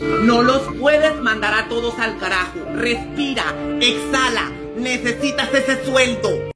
No los puedes mandar a todos al carajo. Respira, exhala. Necesitas ese sueldo.